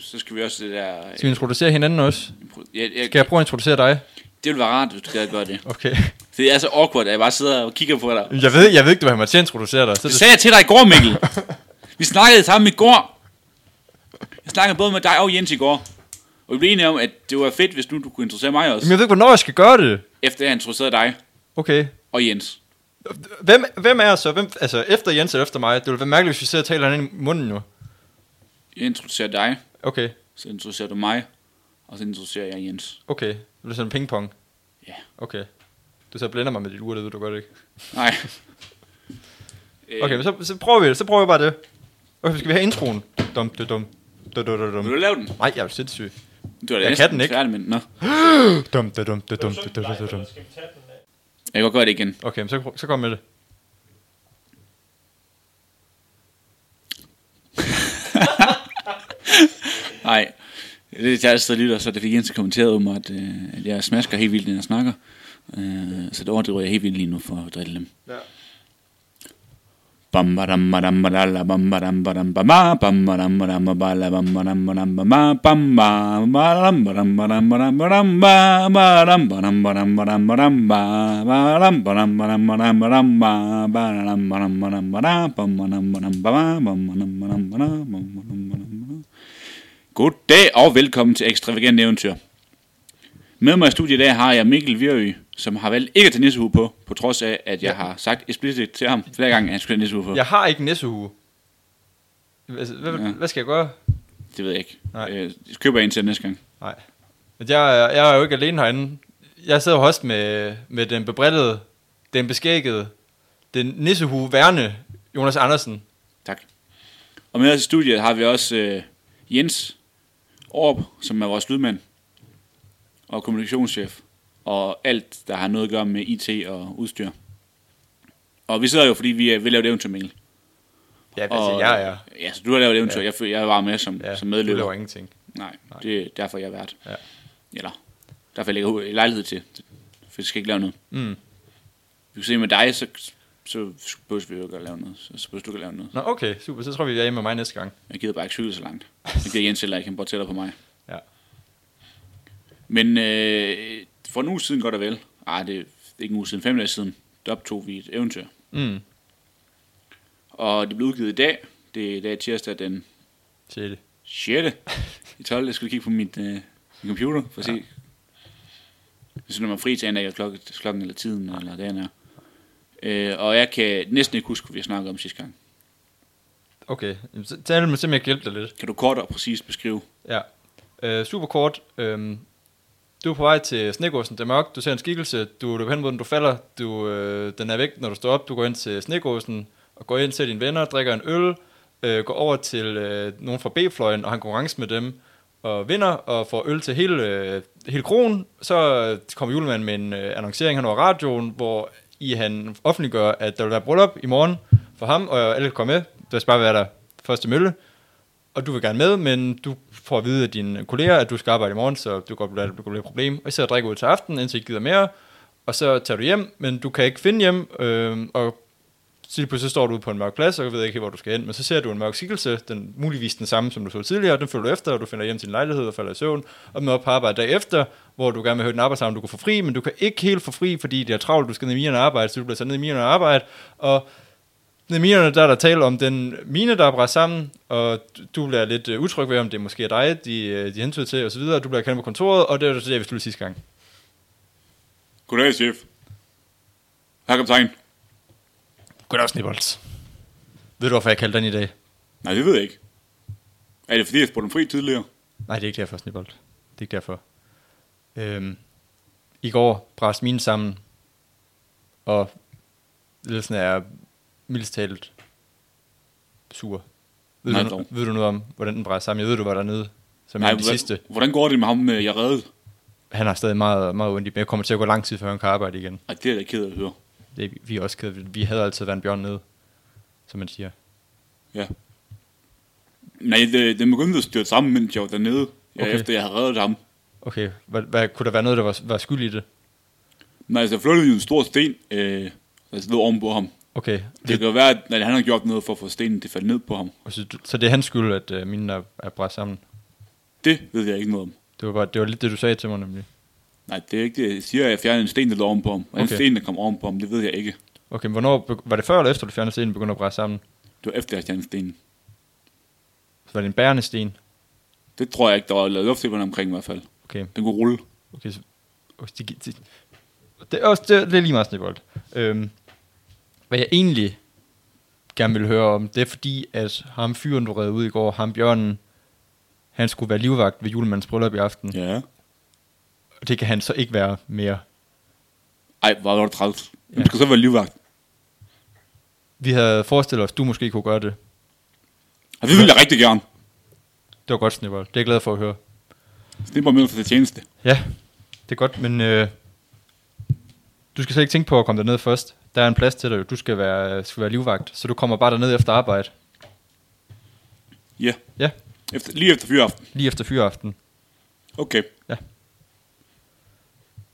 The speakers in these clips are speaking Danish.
Så skal vi også det der... Skal vi introducere hinanden også? Jeg, jeg, Skal jeg prøve at introducere dig? det ville være rart, hvis du gad gøre det. Okay. Det er så awkward, at jeg bare sidder og kigger på dig. Jeg ved, jeg ved ikke, du har mig til at introducere dig. Så Det det, sagde jeg til dig i går, Mikkel. Vi snakkede sammen i går. Jeg snakkede både med dig og Jens i går. Og vi blev enige om, at det var fedt, hvis nu du kunne introducere mig også. jeg ved ikke, hvornår jeg skal gøre det. Efter jeg introducerede dig Okay. og Jens. Hvem, hvem er så? Hvem, altså, efter Jens eller efter mig? Det ville være mærkeligt, hvis vi sidder og taler hinanden i munden nu. Jeg introducerer dig. Okay. Så introducerer du mig. Og så introducerer jeg Jens. Okay. Det bliver sådan en ping-pong. Ja. Okay. Du så blænder mig med dit ur, det ved du godt ikke. Nej. okay, men så, så prøver vi det. Så prøver vi bare det. Okay, skal vi have introen? Dum, dum, dum. Dum, dum, dum. Vil du lave den? Nej, jeg er sindssyg. Du er jeg kan den ikke. Færdig, men nå. dum, dum, dum, dum, dum, dum, dum, dum. Jeg kan godt gøre det igen. Okay, men så, så kom med det. Nej. Det er til altid lytter, så det fik Jens kommenteret om, at, øh, at jeg smasker helt vildt, når jeg snakker. Øh, så det overdriver jeg helt vildt lige nu for at drille dem. Ja. Bam badam badam badala bam badam badam bama bam badam badam badala bam badam badam bama bam badam badam badam badam badam ba badam badam badam badam badam ba badam badam badam badam badam ba badam badam badam badam bam badam badam bama bam badam badam badam bam Goddag og velkommen til Ekstravagant Eventyr. Med mig i studiet i dag har jeg Mikkel Virø, som har valgt ikke at tage nissehue på, på trods af, at jeg har sagt explicit til ham flere gange, at han skulle have nissehue på. Jeg har ikke nissehue. Hvad, Ja. ja. hvad skal jeg gøre? Det ved jeg ikke. Nej. Øh, jeg køber en til næste gang. Nej. Men jeg, er- jeg er jo ikke alene herinde. Jeg sidder også med, med den bebrillede, den beskækkede, den nissehue værne Jonas Andersen. Tak. Og med os i studiet har vi også øh, Jens Orb, som er vores lydmand og kommunikationschef og alt, der har noget at gøre med IT og udstyr. Og vi sidder jo, fordi vi at lave et eventyr, Mikkel. Ja, Og, altså, jeg er. Ja, så du har lavet et eventyr. Ja. Jeg, jeg var med som, Ja, som du medløber. laver ingenting. Nej, Nej. det er derfor, jeg er vært. Ja. Eller, derfor jeg i lejlighed til. For jeg skal ikke lave noget. Mm. Vi kan se med dig, så, så behøver vi jo ikke at lave noget. Så, så behøver du ikke at lave noget. Nå, okay, super. Så tror vi, vi er hjemme med mig næste gang. Jeg gider bare ikke cykle så langt. Jeg gider Jens heller ikke, han bor tættere på mig. Ja. Men øh, for en uge siden godt og vel, ej, det er ikke en uge siden, fem dage siden, der optog vi et eventyr. Mm. Og det blev udgivet i dag. Det er i dag tirsdag den Siger det. 6. i 12. Jeg skulle kigge på mit, øh, min computer for at Ja. se. Hvis når man er fri til en dag, klokken, klokken eller tiden, eller dagen er. Øh, og jeg kan næsten ikke huske, hvad vi snakkede om sidste gang. Okay, så tag mig simpelthen hjælpe dig lidt. Kan du kort og præcist beskrive? Ja. Øh, super kort. Øhm, du er på vej til snegåsen. Det er mørkt. Du ser en skikkelse. Du løber hen mod den. Du falder. Du, øh, den er væk, når du står op. Du går ind til snegåsen og går ind til dine venner, drikker en øl, øh, går over til øh, nogen fra B-fløjen og har en konkurrence med dem og vinder og får øl til hele, øh, hele kronen. Så øh, kommer julemanden med en øh, annoncering hen over radioen, hvor i han offentliggør, at der vil være bryllup i morgen for ham, og alle kan komme med. Der skal bare være der første mølle og du vil gerne med, men du får at vide af dine kolleger, at du skal arbejde i morgen, så du kan godt blive, det bliver et problem. Og I sidder og drikker ud til aften, indtil I ikke gider mere, og så tager du hjem, men du kan ikke finde hjem, øh, og så lige pludselig står du ude på en mørk plads, og ved ikke, hvor du skal hen, men så ser du en mørk skikkelse, den muligvis den samme, som du så tidligere, den følger du efter, og du finder hjem til din lejlighed og falder i søvn, og møder op på arbejde derefter, hvor du gerne vil høre din arbejdsavn, du kan få fri, men du kan ikke helt få fri, fordi det er travlt, du skal ned i minerne og arbejde, så du bliver så ned i minerne og arbejde, og ned i minerne, der er der tale om den mine, der er bræst sammen, og du bliver lidt øh, utryg ved, om det måske er dig, de, øh, de hentyder til, og så videre. Du bliver kendt på kontoret, og det er det, vi sluttede sidste gang. Goddag, chef. Her kaptajn. Goddag, Snibbolds. Ved du, hvorfor jeg kaldte den i dag? Nej, det ved jeg ikke. Er det fordi, jeg spurgte om fri tidligere? Nej, det er ikke derfor, Snibbold. Det er ikke derfor. Øhm, I går bræst mine sammen, og ledelsen er mildest talt sur. Ved, Nej, du, dog. ved du noget om, hvordan den bræst sammen? Jeg ved, du var dernede som Nej, en af de hvordan, sidste. hvordan går det med ham, øh, jeg reddede? Han har stadig meget, meget ondt i, men jeg kommer til at gå lang tid, før han kan arbejde igen. Ej, det er jeg da ked af at høre. Det vi er også ked af. Vi havde altid været en bjørn nede, som man siger. Ja. Nej, det, det begyndte at styrte sammen, mens jeg var dernede. Okay. Efter jeg havde reddet ham. Okay, hvad, hvad, kunne der være noget, der var, var skyld i det? Nej, så flyttede jo en stor sten, øh, der stod ovenpå ham. Okay, Det kan jo være, at han har gjort noget for at få stenen til at falde ned på ham. og så, så det er hans skyld, at øh, mine er, er bræt sammen. Det ved jeg ikke noget om. Det var, bare, det var lidt det, du sagde til mig nemlig. Nej, det er ikke det. Jeg siger, at jeg fjerner en sten, der lå ovenpå ham. Og en Okay. sten, der kom ovenpå ham, det ved jeg ikke. Okay, men hvornår, var det før eller efter, du fjernede stenen begyndte at brætte sammen? Det var efter, jeg fjernede stenen. Så var det en bærende sten? Det tror jeg ikke, der var lavet luftstipperne omkring i hvert fald. Okay, Den kunne rulle. okay så, okay, de, de, det, er også, det, det er lige meget snibbold. Øhm, hvad jeg egentlig gerne vil høre om, det er fordi, at ham fyren, du redde ud i går, ham bjørnen, han skulle være livvagt ved julemandens bryllup i aften. Ja. Og det kan han så ikke være mere. Ej, hvor var det træls. Ja. Ja. skal så være livvagt. Vi havde forestillet os, at du måske kunne gøre det. Og det ville jeg rigtig gerne. Det var godt, Snibbold. Det er jeg glad for at høre. Snipper med for det tjeneste. Ja, det er godt, men øh, du skal så ikke tænke på at komme derned først. Der er en plads til dig. Du skal være, skal være livvagt, så du kommer bare derned efter arbejde. Ja. Ja, Efter, lige efter fyraften. lige efter fyraften. Okay.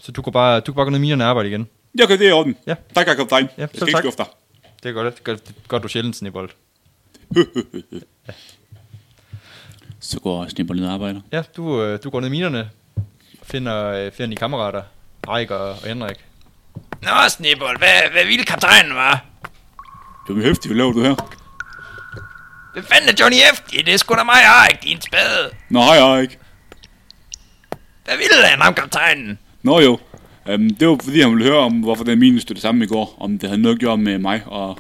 Så du kan bare, du kan bare gå ned i minerne og arbejde igen. Ja, okay, det er i orden. Ja. Tak, jeg kaptajn. Ja, jeg skal ikke tak. skuffe dig. Det er godt, det gør, det gør du sjældent, Snibbold. Så går Snipper ned og arbejder. Ja, du, øh, du går ned i minerne og finder, øh, finder dine kammerater, Eik og, og Henrik. Nå, Snibbold, hvad, hvad ville kaptajnen, var? Det var hæftigt, hvad laver du her? Hvad fanden er Johnny F? Det er sgu da mig, Erik, din spade. Hej, ikke. Hvad ville han ham, kaptajnen? Nå jo. Um, det var fordi, han ville høre om, hvorfor den mine stod det samme i går. Om det havde noget at gøre med mig. Og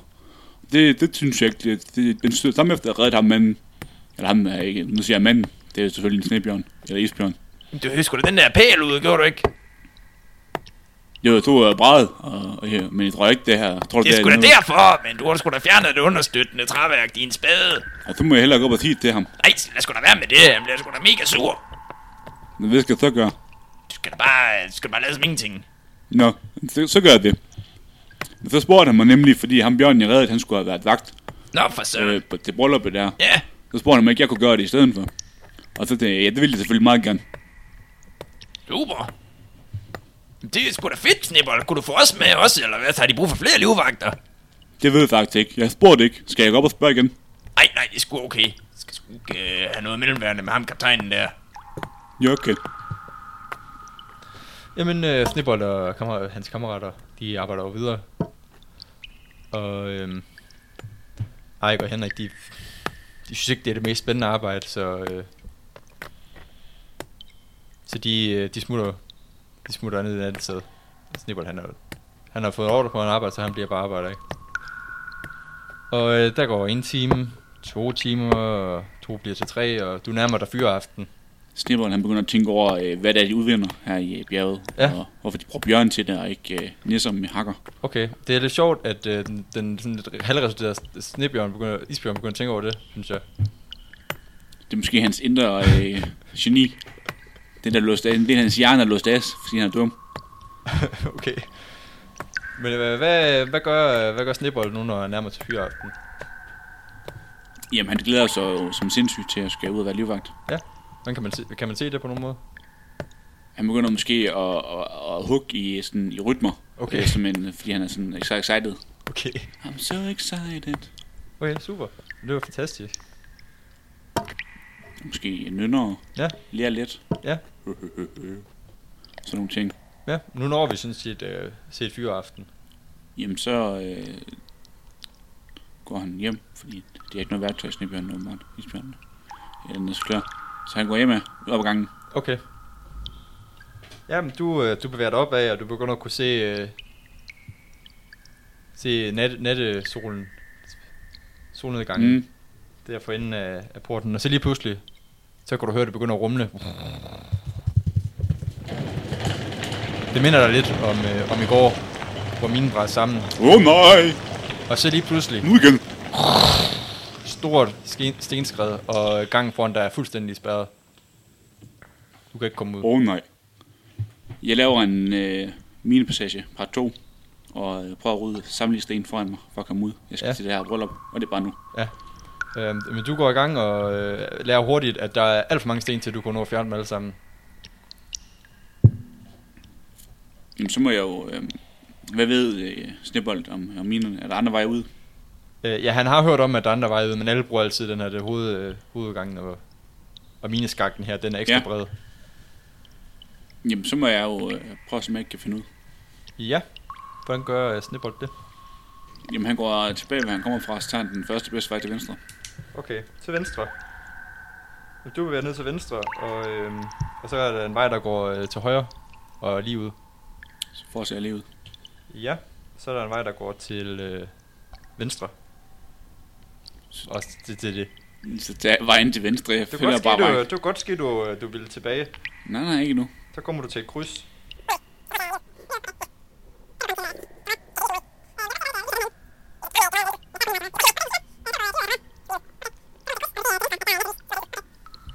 det, det synes jeg ikke. Det, det, den stod sammen efter, at jeg reddede ham manden. Eller ham er ikke. Nu siger jeg manden. Det er selvfølgelig en snebjørn. Eller isbjørn. Du sgu da den der pæl ud, gjorde du ikke? Jeg tog uh, brædet. Og, og, ja, men jeg tror ikke, det her... Tror, Det er sgu da derfor, men du har sgu da fjernet det understøttende træværk, din spade. Og så må jeg hellere gå op og sige det til ham. Nej, lad sgu da være med det, han bliver sgu da mega sur. Men hvad skal jeg så gøre? Du skal da bare, du skal da bare lade som ingenting. Nå, så, så gør jeg det. Men så spurgte han mig nemlig, fordi ham Bjørn, jeg reddede, han skulle have været vagt Nå, for så. øh, på, til brylluppet der. Ja, Så spurgte han mig, ikke jeg kunne gøre det i stedet for. Og så tænkte jeg, ja, det ville jeg selvfølgelig meget gerne. super. Det er sgu da fedt, Snibbold. Kunne du få os med også, eller hvad? Har de brug for flere livvagter? Det ved jeg faktisk ikke. Jeg spurgte ikke. Skal jeg gå op og spørge igen? Nej, nej, det er sgu okay. Jeg skal sgu ikke øh, have noget mellemværende med ham, kaptajnen der. Ja, okay. Jamen, øh, Snibbold og kammer- hans kammerater, de arbejder jo videre. Og øh, Eik og Henrik, de, de synes ikke, det er det mest spændende arbejde, så, øh, så de, øh, de smutter de smutter ned i et andet sted. Snibbold, han, er, han har fået ordre på at arbejde, så han bliver bare arbejder, ikke? Og øh, der går en time, to timer, og to bliver til tre, og du nærmer dig fyreaften. Snipperen, han begynder at tænke over, øh, hvad det er, de udvinder her i øh, bjerget. Ja. Og hvorfor de bruger bjørn til det, og ikke øh, nisser med hakker. Okay, det er lidt sjovt, at øh, den, den sådan lidt halvresulterede snebjørn begynder, isbjørn begynder at tænke over det, synes jeg. Det er måske hans indre øh, geni. Det der låst af, det er hans hjerne, der er låst af, fordi han er dum. okay. Men øh, hvad, hvad, gør, hvad gør Snebold nu, når han nærmer til fyreaften? Jamen, han glæder sig jo som sindssygt til at skal ud og være livvagt. Hvordan kan man, se, kan man se det på nogen måde? Han begynder måske at, at, at hugge i, sådan, i rytmer. Okay. Øh, som en, fordi han er sådan så excited. Okay. I'm so excited. Okay, super. Det var fantastisk. Måske nynner Ja, lærer lidt. ja. Sådan nogle ting. Ja, nu når vi sådan set øh, set fyreaften. Jamen, så øh, går han hjem, fordi det er ikke noget værktøj, snibjørnen åbenbart. Isbjørnen. Ja, den er så klar. Så han går hjem op ad gangen. Okay. Jamen, du, øh, du bevæger dig op af, og du begynder at kunne se, øh, se nat, nattesolen, solnedgangen. Mm. Der for enden af, af porten. Og så lige pludselig, så kan du høre, det begynder at rumle. Det minder dig lidt om, øh, om i går, hvor mine brændte sammen. Åh oh, nej! Og så lige pludselig, Nu igen! Stort sten, stenskred, og gangen foran dig er fuldstændig spærret. Du kan ikke komme ud. Åh oh, nej. Jeg laver en øh, minepassage, part 2, og øh, prøver at rydde samtlige sten foran mig, for at komme ud. Jeg skal Ja. ja. til det her bryllup, og det er bare nu. Øh, men du går i gang og øh, lærer hurtigt, at der er alt for mange sten til, at du kan nå at fjerne dem alle sammen. Jamen, så må jeg jo øh, Hvad ved øh, Snebold om, om minerne? Er der andre veje ud? Øh, ja, han har hørt om, at der er andre veje ud, men alle bruger altid den her det hoved, øh, hovedgangen, og, og mineskakten her, den er ekstra Ja. bred. Jamen, så må jeg jo øh, prøve at se, om jeg ikke kan finde ud. Ja, hvordan gør uh, Snibbold det? Jamen, han går tilbage, hvor han kommer fra, så tager den første bedste vej til venstre. Okay, til venstre. Du vil være ned til venstre, og, øhm, og så er der en vej, der går øh, til højre og lige ud. Så fortsætter jeg lige ud. Ja, så er der en vej, der går til øh, venstre. Og det, det, det. Så der er vejen til venstre, jeg Det godt bare ske, du, det kan godt ske, du, øh, du vil tilbage. Nej, nej, ikke nu. Så kommer du til et kryds.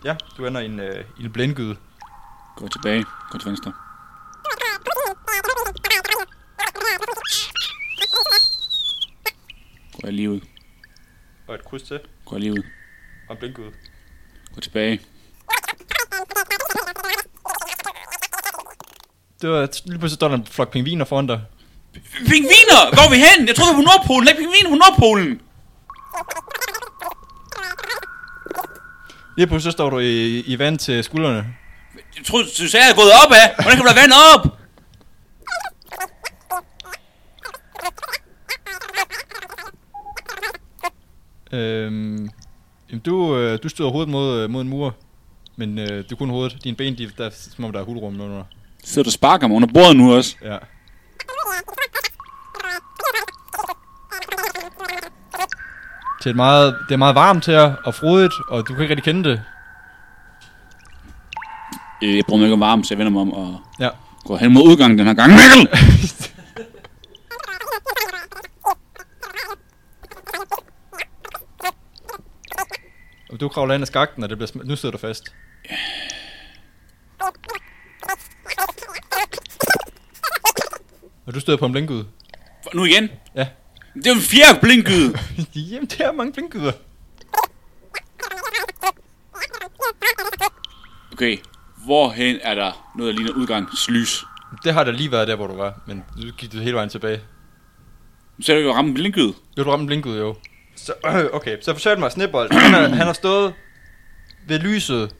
Ja, du ender i en, øh, i en blindgyde. Gå tilbage, gå til venstre. Går jeg lige ud, Og et kryds til. går jeg lige ud, Og en blindgyde. gå tilbage. Det var lige pludselig står der en flok pingviner foran dig. Pingviner! Går vi hen? Jeg troede, vi var på Nordpolen. Læg pingviner på Nordpolen! Lige pludselig så står du i, i vand til skuldrene. Jeg troede, du sagde, at jeg er gået op af. Hvordan kan der vand op? Øhm, jamen du, øh, du støder hovedet mod, øh, mod en mur. Men øh, det er kun hovedet. Dine ben, de, der er som om der er hulrum under. Sidder du sparker mig under bordet nu også? Ja. Det er, et meget, det er meget varmt her, og frodigt, og du kan ikke rigtig kende det. Øh, Jeg bruger mig ikke om varme, så jeg vender mig om og Ja. går hen mod udgangen den her gang. Mikkel! du kravler ind ad skakten, og det bliver sm- nu sidder du fast. Og du støder på en blinkud. Nu igen? Ja. Det er en fjerde blinkgyde. Jamen, det er mange blinkyder. Okay, hvorhen er der noget, der ligner udgangslys? Det har der lige været der, hvor du var, men nu gik du hele vejen tilbage. Så er det jo ramme blinkgyde. Jo, du ramte blinkud, jo. Så, øh, okay, så fortæl mig, Snibbold, han, er, han har stået ved lyset,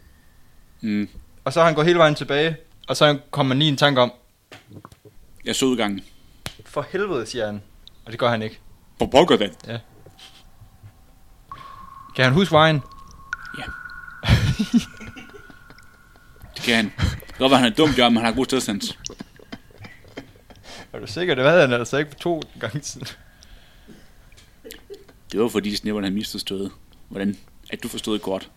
Mm. og så har han gået hele vejen tilbage, og så kommer man lige en tanke om, Jeg så udgangen. for helvede, siger han. Og det gør han ikke. Hvor pokker det? Kan han huske vejen? Det kan han. Det kan han er dum job, men han har god stedsans. Er du sikker? Det havde han altså ikke for to gange siden. Det var fordi snæverne havde misforstået. Hvordan? At du forstod det godt.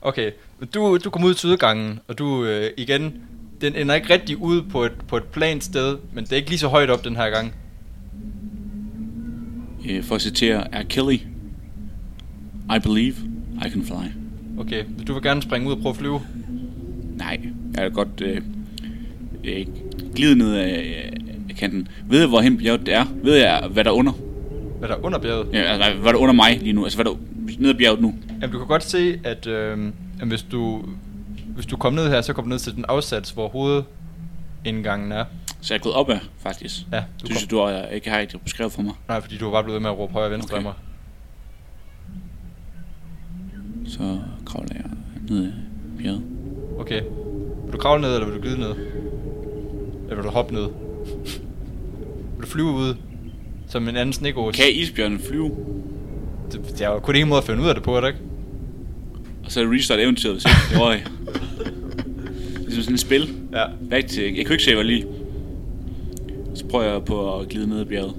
Okay, du, du kommer ud til udgangen, og du øh, igen, den ender ikke rigtig ud på et, på et plant sted, men det er ikke lige så højt op den her gang. Øh, for at citere R. Kelly. I believe I can fly. Okay, du vil gerne springe ud og prøve at flyve. Nej, jeg er godt øh, øh, glide ned af, af kanten. Ved jeg, hvorhen bjerget er? Ved jeg, hvad der er under? Hvad der er under bjerget. Ja, altså, hvad der er under mig lige nu? Altså, hvad der er ned ad bjerget nu? Jamen, du kan godt se, at, øh, hvis du hvis du kommer ned her, så kommer du ned til den afsats, hvor hovedindgangen er. Så jeg er gået op af, faktisk. Ja, Du synes kom, du har ikke har rigtig beskrevet for mig. nej, fordi du var bare blevet ved med at råbe højre venstre Okay. mig. Så kravler jeg ned ad bjerget. Okay. Vil du kravle ned, eller vil du glide ned? Eller vil du hoppe ned? vil du flyve ud? Som en anden snegås? Kan isbjørnen flyve? Det, det er jo kun en måde at finde ud af det på, er det ikke? Og så er det restart eventyret, hvis ikke det røg. Ligesom sådan et spil. Ja. Back til, jeg quicksaver lige. Så prøver jeg på at glide ned ad bjerget.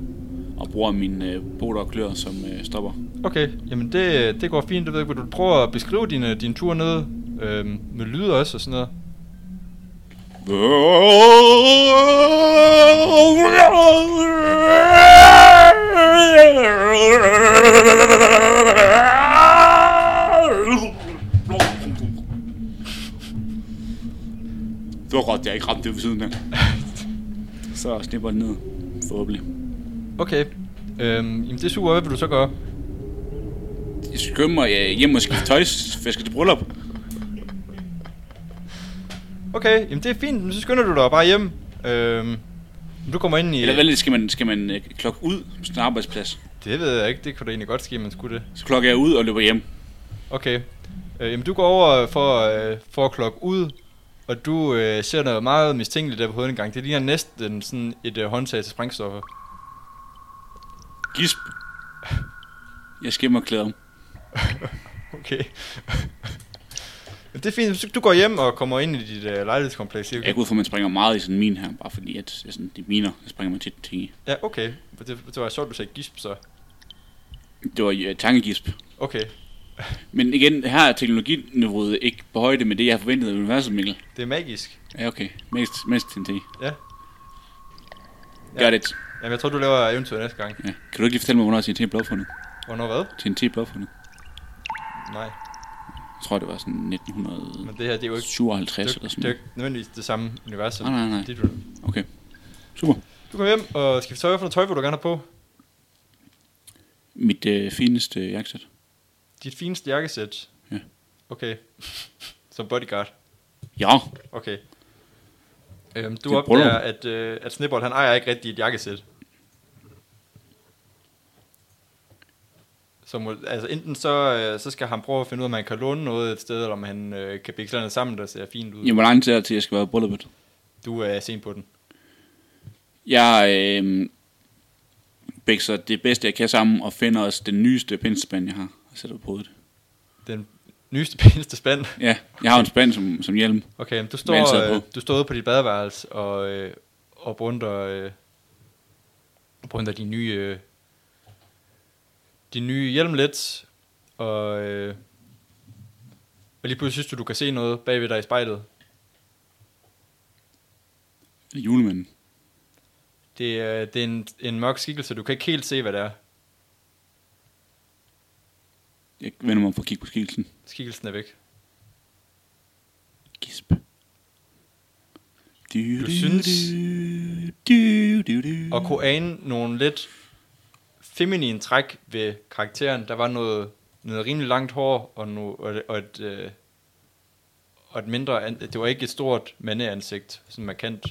Og bruger min øh, boter og klør som øh, stopper. Okay, jamen det, det går fint. Det ved jeg ikke, du prøve at beskrive din, din tur ned øhm, med lyd også og sådan noget? Det var godt, jeg ikke ramte det ved siden af. Så snipper den ned, forhåbentlig. Okay, øhm, jamen det er super. Hvad vil du så gøre? Jeg mig øh, hjem og skifte tøj, for jeg skal til bryllup. Okay, jamen det er fint. Men så skynder du dig bare hjem. Øhm, Du kommer ind i... Eller vel, skal man, skal man øh, klokke ud på sin arbejdsplads? Det ved jeg ikke, det kunne da egentlig godt ske, man skulle det. Så klokker jeg ud og løber hjem. Okay. Øh, jamen, du går over for, øh, for at klokke ud, og du øh, ser noget meget mistænkeligt der på hovedet en gang. Det ligner næsten sådan et øh, håndtag til sprængstoffer. Gisp. Jeg skal hjem og klæde om. Okay. Det er fint, hvis du går hjem og kommer ind i dit øh, lejlighedskompleks. Jeg Okay? går ud for, at man springer meget i sådan en min her, bare fordi at jeg sådan, de miner, der springer man tit ting i. Ja, okay. Det, det var sjovt, du sagde gisp, så. Det var uh, tankegisp. Okay. Men igen, her er teknologiniveauet ikke på højde med det, jeg har forventet af universet, Mikkel. Det er magisk. Ja, okay. Mest, mest TNT. Ja. Gør Ja. det. Jamen, jeg tror, du laver eventyr næste gang. Ja. Kan du ikke lige fortælle mig, hvornår TNT blev opfundet? Hvornår hvad? TNT blev opfundet. Nej. Jeg tror, det var sådan 1957 Men det her, det er jo ikke, det eller er, sådan det er jo ikke nødvendigvis det samme univers. Nej, nej, nej. dit, vel? Okay. Super. Du kommer hjem, og skal vi tøj for noget tøj, vil du gerne have på? Mit øh, fineste jakkesæt. Dit fineste jakkesæt? Ja. Okay. Som bodyguard? Ja. Okay. Øhm, du Det er opdager, at, øh, at Snibbold, han ejer ikke rigtig et jakkesæt. Så må, altså enten så, øh, så skal han prøve at finde ud af, om man kan låne noget et sted, eller om han øh, kan bække noget sammen, der ser fint ud. Jamen, hvor lang tid er det til, jeg skal være på brylluppet? Du er sent på den. Jeg øh, bækser det bedste, jeg kan sammen, og finder også den nyeste pinsespand, jeg har, og sætter på hovedet. Den nyeste, pæneste spand. Ja, jeg har en spand som, som hjelm. Okay, men du står, øh, på? du står ude på dit badeværelse og, øh, og brunder, øh, brunder de nye, øh, de nye hjelm lidt, og, øh, og lige pludselig synes du, du kan se noget bagved dig i spejlet. Julemanden. Det, er- det er en, en mørk skikkelse, du kan ikke helt se, hvad det er. Jeg vender mig for at kigge på skikkelsen. Skikkelsen er væk. Gisp. Du, Du synes- Du, du, du. Og kunne ane nogle lidt feminine træk ved karakteren. Der var noget, noget rimelig langt hår, og, no, og, et- og, et, øh, og et mindre... an- Det var ikke et stort mandeansigt, som man kendt.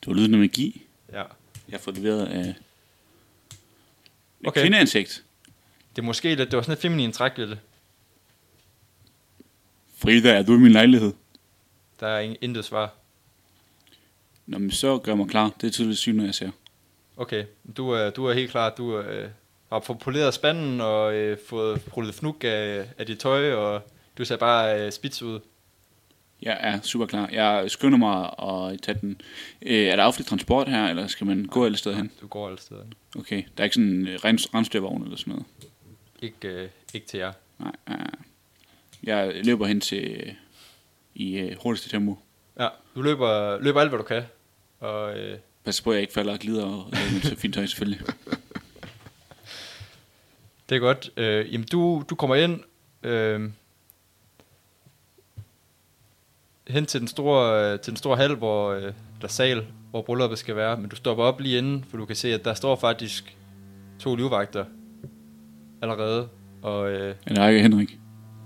Det var lyden af magi. Ja. Jeg har fået leveret af et Okay. kvindeansigt. Det er måske lidt... Det var sådan et feminine træk ved det. Frida, er du i min lejlighed? Der er intet svar. Nå, men så gør mig klar. Det er tydeligt syn, når jeg ser. Okay, du er, du er helt klar. Du øh, har fået poleret spanden og øh, fået rullet fnug af, af dit tøj, og du ser bare øh, spids ud. Jeg er super klar. Jeg skynder mig at tage den. Øh, er der offentlig transport her, eller skal man gå alle steder hen? Du går alle steder. Okay, der er ikke sådan en øh, rens- rensdyrvogn eller sådan noget? Ikke, øh, ikke til jer. Nej, nej, nej. Jeg løber hen til øh, i øh, hurtigste tempo. Ja, du løber, løber alt, hvad du kan. Og øh, Pas på, at jeg ikke falder og glider og mit fint tøj selvfølgelig. det er godt. Øh, jamen, du, du kommer ind øh, hen til den store, øh, til den store hal, hvor øh, der sal, hvor brylluppet skal være. Men du stopper op lige inden, for du kan se, at der står faktisk to livvagter allerede. Og øh, Er det ikke Henrik?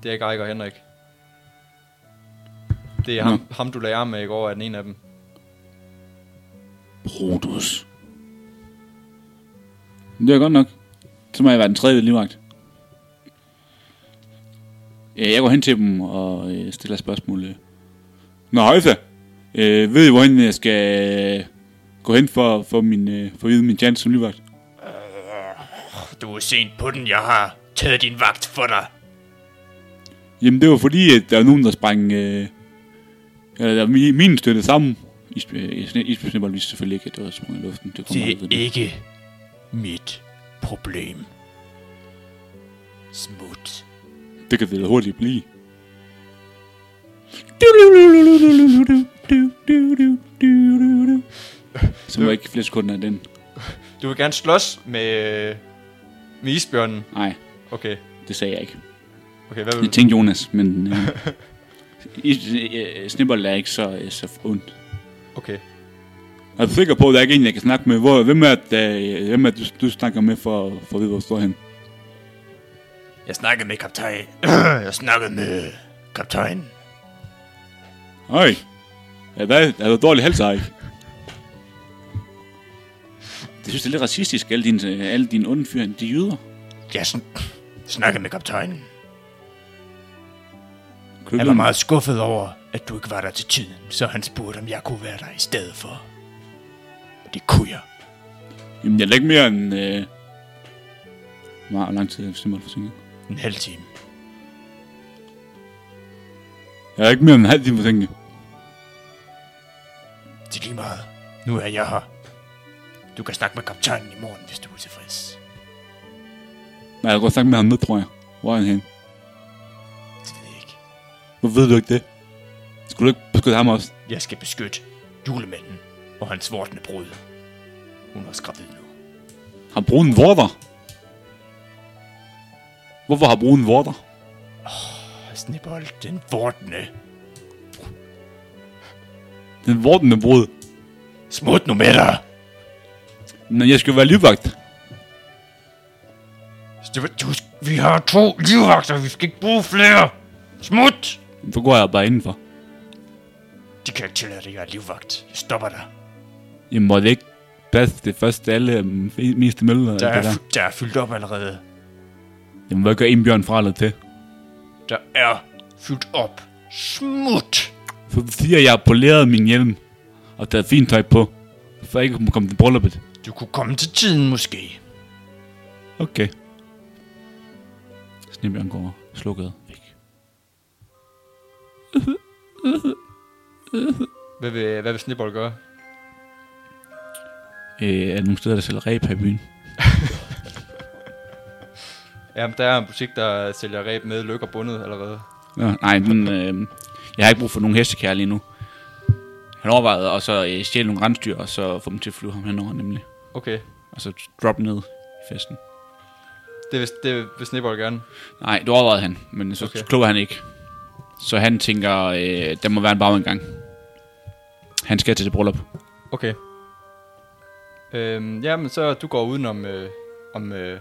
det er ikke og Henrik. Det er ham, ham, du lagde arm med i går, er den ene af dem. Brutus. Det er godt nok. Så må jeg være den tredje livvagt. Ja, jeg går hen til dem og øh, stiller spørgsmål. øh. Nå, Højsa. Øh, ved I, hvorhen jeg skal øh, gå hen for, for, min, øh, for at vide min chance som livvagt? Du er sent på den, jeg har taget din vagt for dig. Jamen, det var fordi, at der var nogen, der sprang... Øh, eller der var mi- min støtte sammen. Isbjørnsnibbold vidste selvfølgelig ikke, at det var sprunget i luften. Det, Det er ikke mit problem. Smut. det kan det da hurtigt blive. Så jeg ikke flere sekunder af den. Du vil gerne slås med, med isbjørnen. Nej, Okay, det sagde jeg ikke. okay, hvad vil Jeg du? tænkte Jonas, men... Øh, is- øh, Snibbold er ikke så, øh, så ondt. Okay, Er du sikker på, at der er ikke en, jeg kan snakke med? Hvor, hvem er det, øh, hvem er det, du, du snakker med for, for at vide, hvor du står hen? Jeg snakkede med kaptajn. jeg snakkede med kaptajn. Øj. Ja, hvad? Er du dårlig helse, ikke? Det synes, det er lidt racistisk, alle dine, alle dine onde fyre, de er jyder. Jeg sn- snakkede med kaptajnen. Han var meget skuffet over, at du ikke var der til tiden, så han spurgte, om jeg kunne være der i stedet for. Og det kunne jeg. Jamen, jeg er ikke mere end... Øh... Hvor lang tid er jeg simpelthen forsinket? En halv time. Jeg er ikke mere end en halv time forsinket. Det er lige meget. Nu er jeg her. Du kan snakke med kaptajnen i morgen, hvis du er tilfreds. Nej, jeg har godt snakket med ham nu, tror jeg. Hvor er han henne? Det ved jeg ikke. Hvor ved du ikke det? Skulle du ikke beskytte ham også? Jeg skal beskytte julemanden og hans vortende brud. Hun er også gravid nu. Har bruden vorter? Hvorfor har bruden vorter? Snibbold, den vortende. Den vortende brud. Smut nu med dig! Men jeg skal jo være livvagt. Du, vi har to livvagter, vi skal ikke bruge flere. Smut! Så går jeg bare indenfor. De kan ikke tillade dig, at jeg er livvagt. Jeg stopper dig. Jamen, må det ikke passe det første alle um, meste møller? Der er, der? der er fyldt op allerede. Jamen, hvad gør en bjørn fra til? Der er fyldt op. Smut! Så siger, at jeg har poleret min hjelm og taget fint tøj på, for jeg ikke må komme til brylluppet. Du kunne komme til tiden måske. Okay. Snibjørn går slukket væk. Hvad vil, hvad vil Snibbold gøre? Øh, er der nogle steder, der sælger ræb her i byen? Jamen, der er en butik, der sælger ræb med lykker bundet allerede. Nå, nej, men øh, jeg har ikke brug for nogen hestekær lige nu. Han overvejede at så øh, stjæle nogle rensdyr, og så få dem til at flyve ham henover, nemlig. Okay, Og så droppe ned i festen. det vil, det vil Snibbold gerne. Nej, det overvejede han, men så Okay. okay. klog han ikke. Så han tænker, øh, der må være en bagindgang. Han skal til det bryllup. Okay. Øhm, jamen, så du går udenom øh, om øh,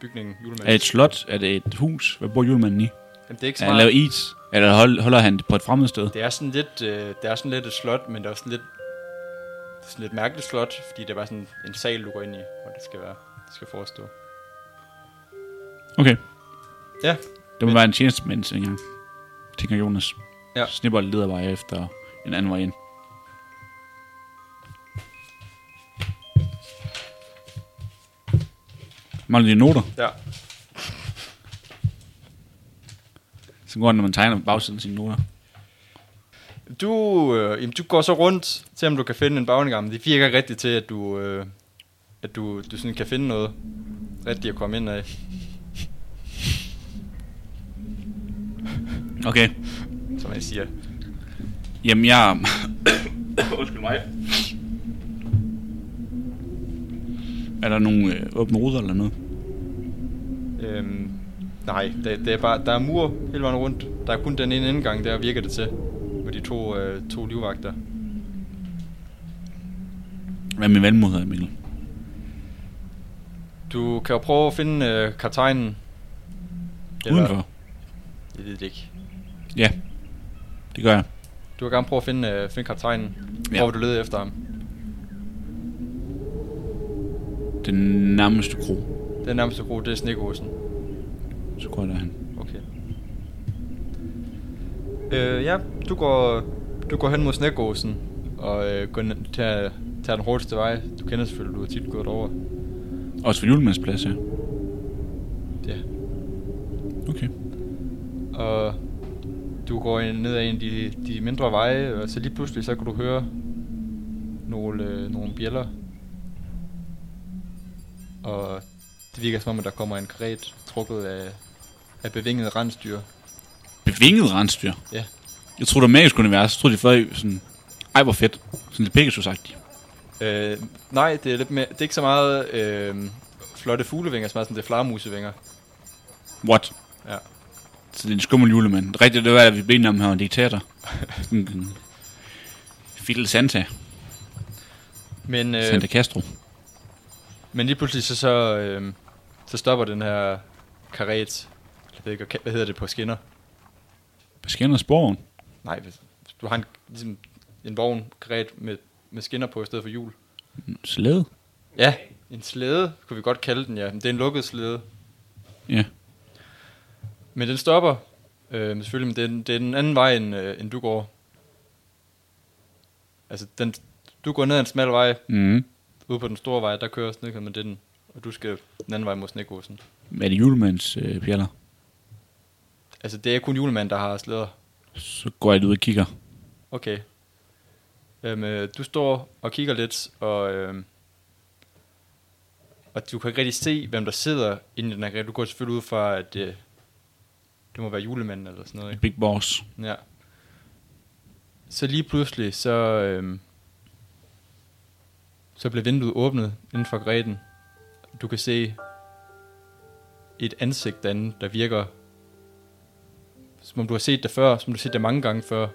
bygningen, julemanden. Er det et slot? Er det et hus? Hvad bor julemanden i? Jamen, det er ikke så Er han meget. lavet is? Eller hold, holder han det på et fremmed sted? Det er sådan lidt, øh, det er sådan lidt et slot, men det er også lidt, det er sådan lidt mærkeligt slot, fordi det er bare sådan en sal, du går ind i, hvor det skal være, det skal forestå. Okay. Ja. Det må Men- være en tjenestemand, tænker, jeg. tænker Jonas. Ja. Snibbold leder bare efter en anden vej ind. Mangler de noter? Ja. Så går han, når man tegner bagsiden af sine noter. Du, øh, jamen, du går så rundt, til om du kan finde en bagning, men det virker rigtigt til, at du, øh, at du, du sådan kan finde noget rigtigt at komme ind af. Okay. Som jeg siger. Jamen, jeg... Undskyld mig. Er der nogle øh, åbne ruder eller noget? Øhm, nej, det, det er bare, der er mur hele vejen rundt. Der er kun den ene indgang, der virker det til. Med de to, øh, to livvagter. Hvad med vandmod her, Mikkel? Du kan jo prøve at finde øh, kaptajnen. Udenfor? Jeg ved det ikke. Ja, det gør jeg. Du kan gerne prøve at finde, øh, finde kaptajnen. Ja. Hvor vil du lede efter ham? Den nærmeste kro. Den nærmeste gro, det er Snekosen. Så går jeg derhen. Okay. Øh, ja, du går, du går hen mod Snegåsen, og øh, går ned, tager, tager den hurtigste vej. Du kender selvfølgelig, du har tit gået over. Også for julemandsplads, ja. Ja. Okay. Og du går ind, ned ad en af de, de mindre veje, og så lige pludselig, så kan du høre nogle, øh, nogle bjæller. Og det virker som om, at der kommer en karet trukket af, af bevingede rensdyr. Bevinget rensdyr. Ja. Jeg troede, det var magisk univers. Jeg troede, de før sådan... Ej, hvor fedt. Sådan lidt Pegasus-agtigt. Øh, nej, det er, lidt mere, det er ikke så meget øh, flotte fuglevinger, som er sådan det er flagermusevinger. What? Ja. Så det er en skummel julemand. Rigtigt, det var, at vi blev enige om, at han var en diktator. Fidel Santa. Men, øh, Santa Castro. men lige pludselig så, så, øh, så stopper den her karet. Jeg ved ikke, hvad hedder det på skinner? Hvad sker der sporen? Nej, du har en, ligesom en vogn grædt med, med skinner på i stedet for hjul. Slæde? Ja, en slæde, kunne vi godt kalde den, ja. Men det er en lukket slæde. Ja. Men den stopper, øh, selvfølgelig, men det er, det er den anden vej, end, øh, end du går. Altså, den, du går ned ad en smal vej, Mm. ude på den store vej, der kører snedkøren med den, og du skal den anden vej mod snegåsen. Er det julemands øh, pjaller? Altså, det er kun julemanden, der har slæder. Så går jeg ud og kigger. Okay. Øhm, øh, du står og kigger lidt, og, øhm, og du kan ikke rigtig se, hvem der sidder inde i den her. Du går selvfølgelig ud fra, at øh, det må være julemanden eller sådan noget. Ikke? Big Boss. Ja. Så lige pludselig, så, øhm, så bliver vinduet åbnet inden for græden. Du kan se et ansigt derinde, der virker, som om du har set det før, som du har set det mange gange før.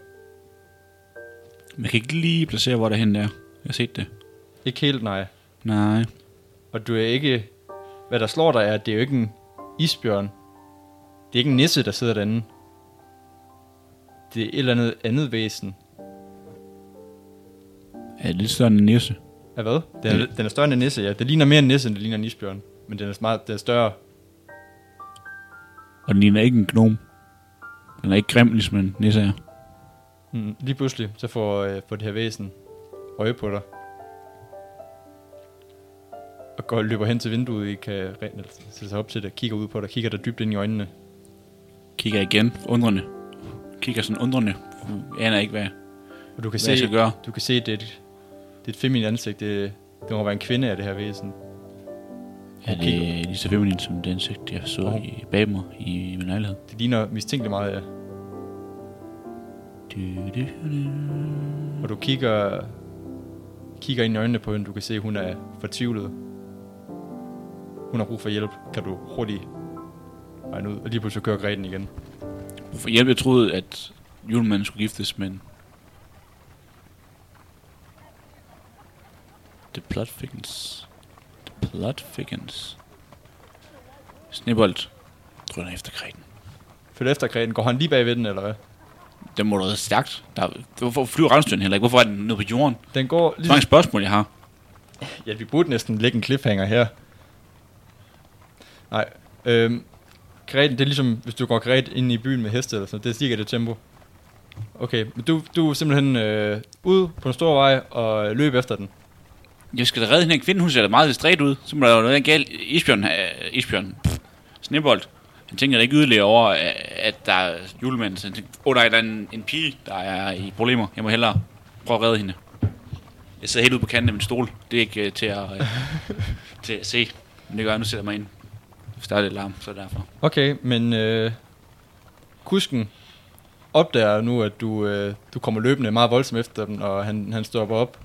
Man kan ikke lige placere, hvor der hen er. Jeg har set det. Ikke helt, nej. Nej. Og du er ikke... Hvad der slår dig er, at det er jo ikke en isbjørn. Det er ikke en nisse, der sidder derinde. Det er et eller andet andet væsen. Er det lidt større end en nisse? Ja, hvad? Den er, den er større end en nisse, ja. Det ligner mere en nisse, end det ligner en isbjørn. Men den er, meget, den er større. Og den ligner ikke en gnom. Den er ikke grim, ligesom en nisse er. Mm, lige pludselig, så får, øh, får det her væsen øje på dig. Og går løber hen til vinduet, I kan sætte sig op til det, kigger ud på dig, kigger dig dybt ind i øjnene. Kigger igen, undrende. Kigger sådan undrende. Jeg aner ikke, hvad, Og du kan hvad jeg se, skal gøre. du kan se, det er et, det er et feminin ansigt. Det, det må være en kvinde af det her væsen. Er det lige så feminin som den ansigt, jeg så Og- i bag mig i min lejlighed? Det ligner mistænkeligt meget. Du, du, du. Og du kigger, kigger ind i øjnene på hende, du kan se, at hun er fortvivlet. Hun har brug for hjælp, kan du hurtigt regne ud. Og lige pludselig kører Greten igen. For hjælp, jeg troede, at julemanden skulle giftes, men... The plot thickens. The plot thickens. Snebold drøner efter kreden. Følg efter Greten. Går han lige bag ved den, eller hvad? Den må da være stærkt. Der, hvorfor flyver rensdyren heller ikke? Hvorfor er den nede på jorden? Den går Så lige... mange spørgsmål, jeg har. Ja, vi burde næsten lægge en cliffhanger her. Nej. Øhm, Greten, det er ligesom, hvis du går græt ind i byen med heste eller sådan noget. Det er cirka det tempo. Okay, men du, du er simpelthen øh, ude på en stor vej og løb efter den. Jeg skal da redde hende her kvinde, hun ser da meget distræt ud. Så må der jo noget galt. Isbjørn, øh, Isbjørn, pff, Snebold. Han tænker da ikke yderligere over, øh, at der er julemanden. Så han tænker, oh, der er en, en pige, der er i problemer. Jeg må hellere prøve at redde hende. Jeg sidder helt ude på kanten af min stol. Det er ikke øh, til, at, øh, til at se. Men det gør jeg, nu sætter jeg mig ind. Starter et larm, så er det derfor. Okay, men øh, kusken opdager nu, at du, øh, du kommer løbende meget voldsomt efter dem, og han, han stopper op.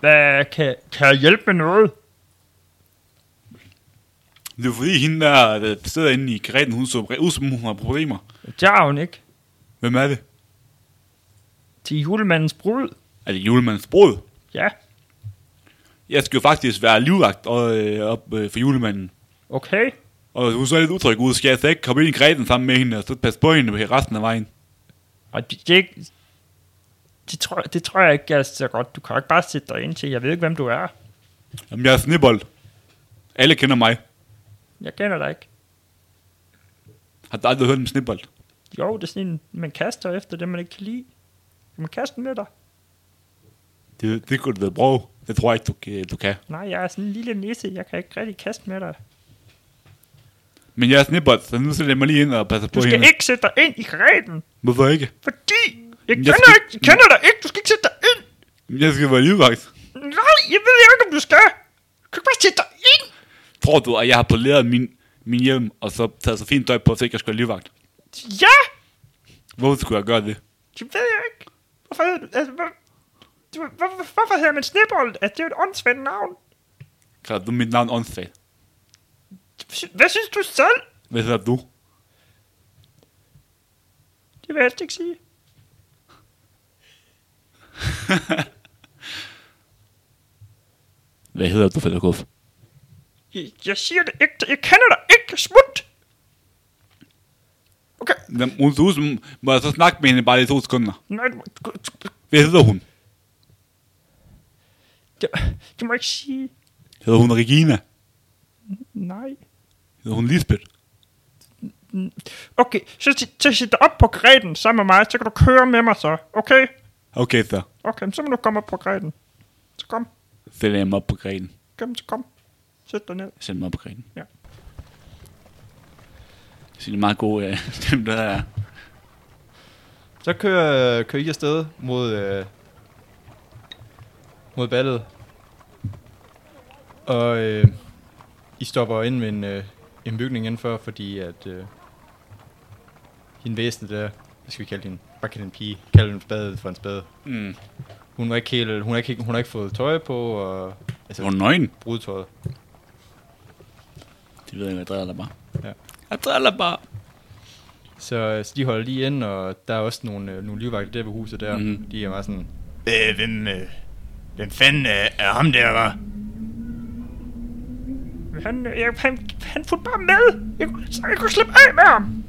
Hvad, kan, kan jeg hjælpe med noget? Det er fordi hende der, der sidder inde i karetten, hun så ud som hun har problemer. Det har hun ikke. Hvem er det? Til julemandens brud. Er det julemandens brud? Ja, Jeg skal jo faktisk være livvagt og, øh, op øh, for julemanden. okay. Og hun så lidt utryg ud, skal jeg så ikke komme ind i græden sammen med hende, og så passe på hende resten af vejen. Og det, det, det, tror, det tror jeg ikke er så godt. Du kan ikke bare sætte dig ind til. Jeg ved ikke, hvem du er. Jamen, jeg er snibbold. Alle kender mig. Jeg kender dig ikke. Har du aldrig hørt om snibbold? Jo, det er sådan en, man kaster efter det, man ikke kan lide. Man kaste den med dig? Det, det kunne du da bruge. Det tror jeg ikke, du, du kan. Nej, jeg er sådan en lille nisse. Jeg kan ikke rigtig kaste med dig. Men jeg er snibbold, så nu sætter jeg mig lige ind og passer på Du skal hende. ikke sætte dig ind i græden. Hvorfor ikke? Fordi jeg Jeg kender, skal- ikke, jeg kender dig ikke. Du skal ikke sætte dig ind. Jeg skal være livvagt. Nej, jeg ved ikke, om du skal. Du kan ikke bare sætte dig ind. Tror du, at jeg har poleret min, min hjelm, og så taget så fint tøj på, så ikke jeg skulle være livvagt? Ja, Hvorfor skulle jeg gøre det? det ved jeg ikke. Hvorfor, altså, hvor, du, hvor, hvor, hvorfor hedder man Snebold? Altså, det er jo et åndssvagt navn. Kalder du mit navn åndssvagt? Hvad synes du selv? Hvad hedder du? Det vil jeg helst ikke sige. Hvad hedder du, Fædderkuf? Jeg, jeg siger det ikke. Jeg kender dig ikke. Smut. Okay. Jamen, Hun. Må jeg så snakke med hende bare i to sekunder? Nej, Hvad hedder hun? Du, du må ikke sige Hedder hun Regina? nej. Hedder hun Lisbeth? Okay, så, så sæt dig op på græden sammen med mig, så kan du køre med mig så, okay? Okay, så. Okay, så må du komme op på græden. Så kom, Sætter jeg mig op på grenen. kom, så kom. Sæt dig ned. Jeg sætter mig op på grenen. Ja. Så det er meget god øh, stemme, der er. Så kører, kører I afsted mod, øh, mod ballet. Og øh, I stopper ind med en, øh, en bygning indenfor, fordi at øh, hende væsne der, hvad skal vi kalde hende? Bare kalde hende pige. Kalde hende spade for en spade. Mm. Hun var ikke helt, hun har ikke, hun har ikke fået tøj på, og, altså Hun er nøgen. brudtøjet. Det ved jeg, jeg driller bare. Ja. Jeg driller bare. Så, øh, så de holder lige ind, og der er også nogle, øh, nogle livvagter der ved huset der. Mm. De er meget sådan, Øh, hvem, øh, hvem fanden øh, er ham der, var? Han, jeg, han, han fulgte bare med. Jeg, så jeg kunne slippe af med ham.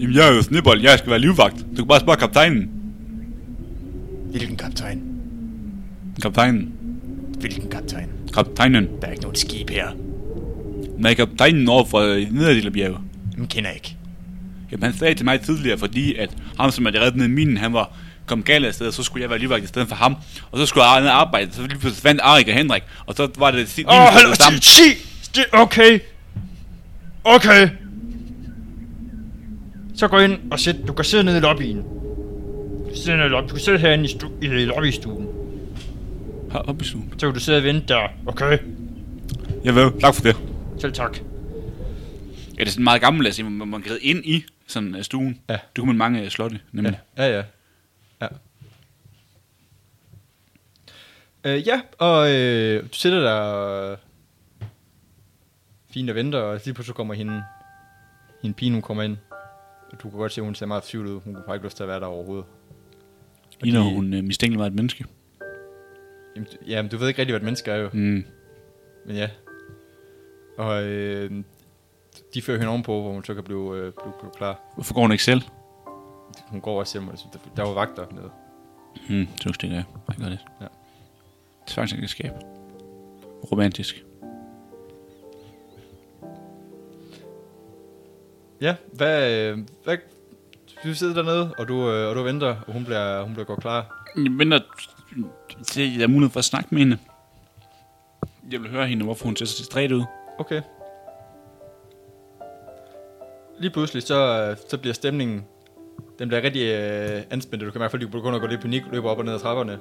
Jamen, jeg er jo snibbold. Jeg skal være livvagt. Du kan bare spørge kaptajnen. Hvilken kaptajn? Kaptajnen. Hvilken kaptajn? Kaptajnen. Der er ikke noget skib her. Nej, kaptajnen over for øh, Nederlillerbjerget. Dem kender jeg ikke. Jamen, han sagde til mig tidligere, fordi at ham, som er reddet ned i minen, han var kom galt af sted, og så skulle jeg være livvagt i stedet for ham. Og så skulle jeg arbejde, så lige pludselig fandt Arik og Henrik, og så var det Åh, oh, hallo, sammen. sig, sig, okay. Okay. Så gå ind og sæt, du kan sidde nede i lobbyen. Sidde nede i lobbyen. Du kan sidde herinde i, stu, i lobbystuen. Op i stuen. Så kan du sidde og vente der. Okay. Jeg ved, tak for det. Selv tak. Ja, det er sådan meget gammeldags, at man, man kan ride ind i sådan uh, stuen. Ja. Du kan man mange uh, slotte, nemlig. Ja, ja, ja. Ja, øh, ja og øh, du sætter der fint og venter, og lige pludselig kommer hende, hende pige, hun kommer ind. Og du kan godt se, at hun ser meget fortvivlet ud. Hun bare ikke lyst til at være der overhovedet. Og Ligner de- hun uh, mistænkeligt var et menneske. Jamen, du- ja, men du ved ikke rigtig, hvad et menneske er jo. Mm. Men ja. Og øh, de fører hende ovenpå, hvor hun så kan blive, øh, blive, blive klar. Hvorfor går hun ikke selv? Hun går også hjem, og der, der var vagter nede. Hmm, så stikker jeg. Jeg gør det. Ja. Tvangsægteskab. Romantisk. Ja, hvad, øh, hvad, du sidder dernede, og du, øh, og du venter, og hun bliver, hun bliver godt klar. Jeg venter til, jeg har mulighed for at snakke med hende. Jeg vil høre hende, hvorfor hun ser så distræt ud. Okay. Lige pludselig, så, så bliver stemningen, den bliver rigtig øh, anspændt. Du kan mærke, at du begynder at gå lidt i panik, løber op og ned ad trapperne.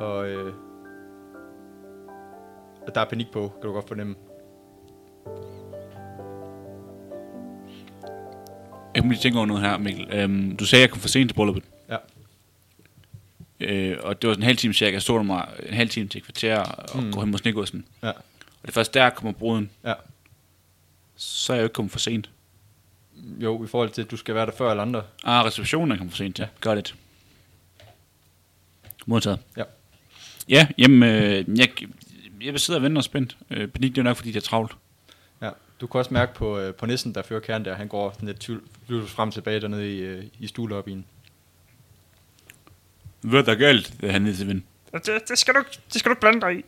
Og, øh, og der er panik på, kan du godt fornemme. Jeg kan lige tænke over noget her, Mikkel. Øhm, du sagde, at jeg kom for sent til brylluppet. Ja. Øh, og det var sådan en halv time cirka. Jeg stod der mig en halv time til et kvarter og mm. gå hen mod Snegåsen. Ja. Og det er først der kommer bruden. Ja. Så er jeg jo ikke kommet for sent. Jo, i forhold til, at du skal være der før alle andre. Ah, receptionen er kommet for sent til. Ja. Gør det. Modtaget. Ja. Ja, jamen, øh, jeg, jeg vil sidde og vente og spændt. Øh, panik, det er nok, fordi det er travlt. Du kan også mærke på, øh, på nissen, der fører kæren der, han går sådan lidt tvivl, frem og tilbage dernede i, øh, i stuelobbyen. Hvad er der galt, det er han vind. Det, det, skal du, det skal du ikke blande dig i.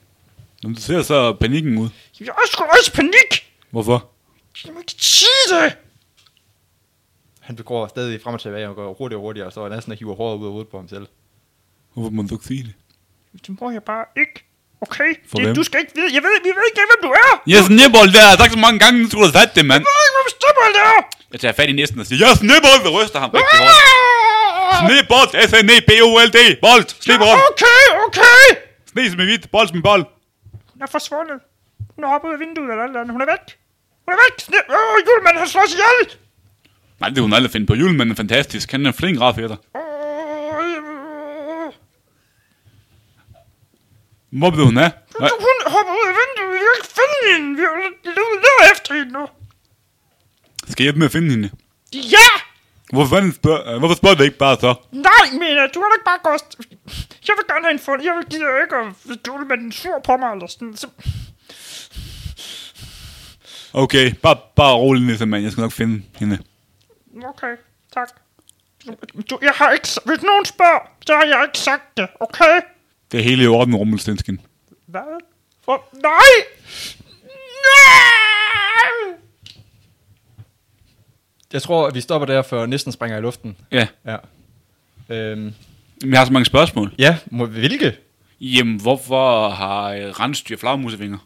Når du ser så panikken ud. Jeg har sgu også panik. Hvorfor? Jeg må ikke sige det. Han går stadig frem og tilbage og går hurtigere og hurtigere, og så er næsten at hiver håret ud af hovedet på ham selv. Hvorfor må du ikke sige det? Det må jeg bare ikke. Okay? For hvem? Det, du skal ikke vide. Jeg ved, vi ved ikke, hvem du er. Jeg snibbold der, jeg har sagt så mange gange, nu skulle du have det, mand. Jeg ved ikke, bestemmer det er. Jeg tager fat i næsten og siger, jeg snibbold, og ryster ham rigtig hårdt. Snibbold, S-N-E-B-O-L-D, bold, snibbold, Okay, okay. snes med hvidt, bold med bold. Hun er forsvundet. Hun er hoppet ud af vinduet eller andet. Hun er væk. Hun er væk. Sne- Åh, julemanden har slået ihjel. Nej, det kunne hun aldrig finde på. Julemanden er fantastisk. Han er en flink rar fætter. Åh, øh, Blev hun af? Nej, Hun hopper ud af vinduet. Vi kan ikke finde hende. Vi leder efter hende nu. skal jeg hjælpe med at finde hende? Ja! Hvorfor, fanden spørg, øh, hvorfor spørger du ikke bare så? Nej, Mina, du har da ikke bare gået... Jeg vil gerne have en fund. Jeg vil give ikke, at du med den sur på mig, eller sådan. Så... Okay, bare, bare rolig ned, mand. Jeg skal nok finde hende. Okay, tak. Du, jeg har ikke... Hvis nogen spørger, så har jeg ikke sagt det, okay? Det er hele i orden med Rummelstilskin. Hvad? For, nej! Nej! Jeg tror, at vi stopper der, før næsten springer i luften. Ja, Ja. Øhm, jeg har så mange spørgsmål. ja, må, hvilke? Jamen, hvorfor har øh, rensdyr flagmusevinger?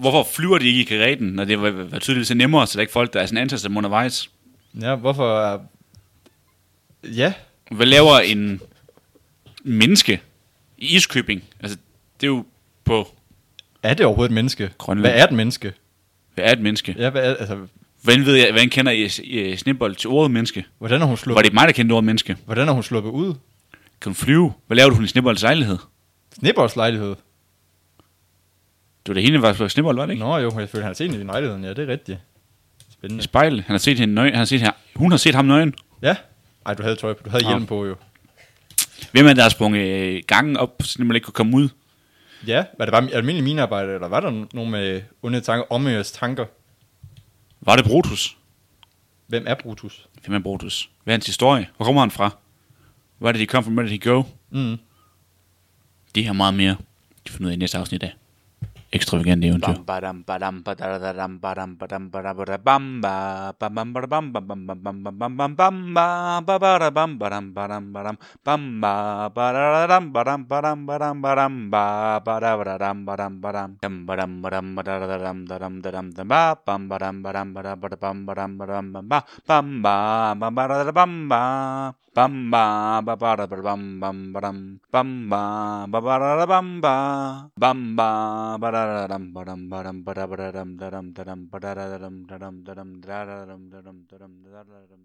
Hvorfor flyver de ikke i karetten, når det var, var tydeligt så nemmere, så der ikke folk, der er sådan ansat dem undervejs? Ja, hvorfor er... Ja, Hvad laver en menneske i Iskøbing? Altså, det er jo på... er det overhovedet et menneske? Grønland. Hvad er et menneske? Hvad er et menneske? Ja, hvad er, altså, Hvordan ved jeg, hvordan kender I, I Snibbold til ordet menneske? hvordan er hun Var sluppet, det mig, der kendte ordet menneske? hvordan er hun sluppet ud? Kan hun flyve? Hvad laver du i Snibbolds lejlighed? Snibbolds lejlighed. Det var det hende, der var Snibbold, var det ikke? Nå jo, jeg føler, han har set hende i lejligheden. Ja, det er rigtigt. I Spændende. spejlet. Han har set hende nøgen. Han har set her. Hun har set ham nøgen. Ja. Ej, du havde tøj på. Du havde hjelm på jo. Hvem er det, der sprunget øh, gangen op, så man ikke kunne komme ud? Ja, var det bare almindelig minearbejde, eller var der nogen med onde tanker, omøres tanker? Var det Brutus? Hvem er Brutus? Hvem er Brutus? Hvad er hans historie? Hvor kommer han fra? Hvor er det, de kom fra? Where did he go? Mm. Det her meget mere. De finder ud af i næste afsnit af extravagante und so. Bam ba ba ba da ba bam bam ba dum bam ba ba ba da da bam ba bam ba ba da da dum ba dum ba dum ba da ba da dum da dum da dum ba da da dum da dum da dum da da dum da dum da dum da dum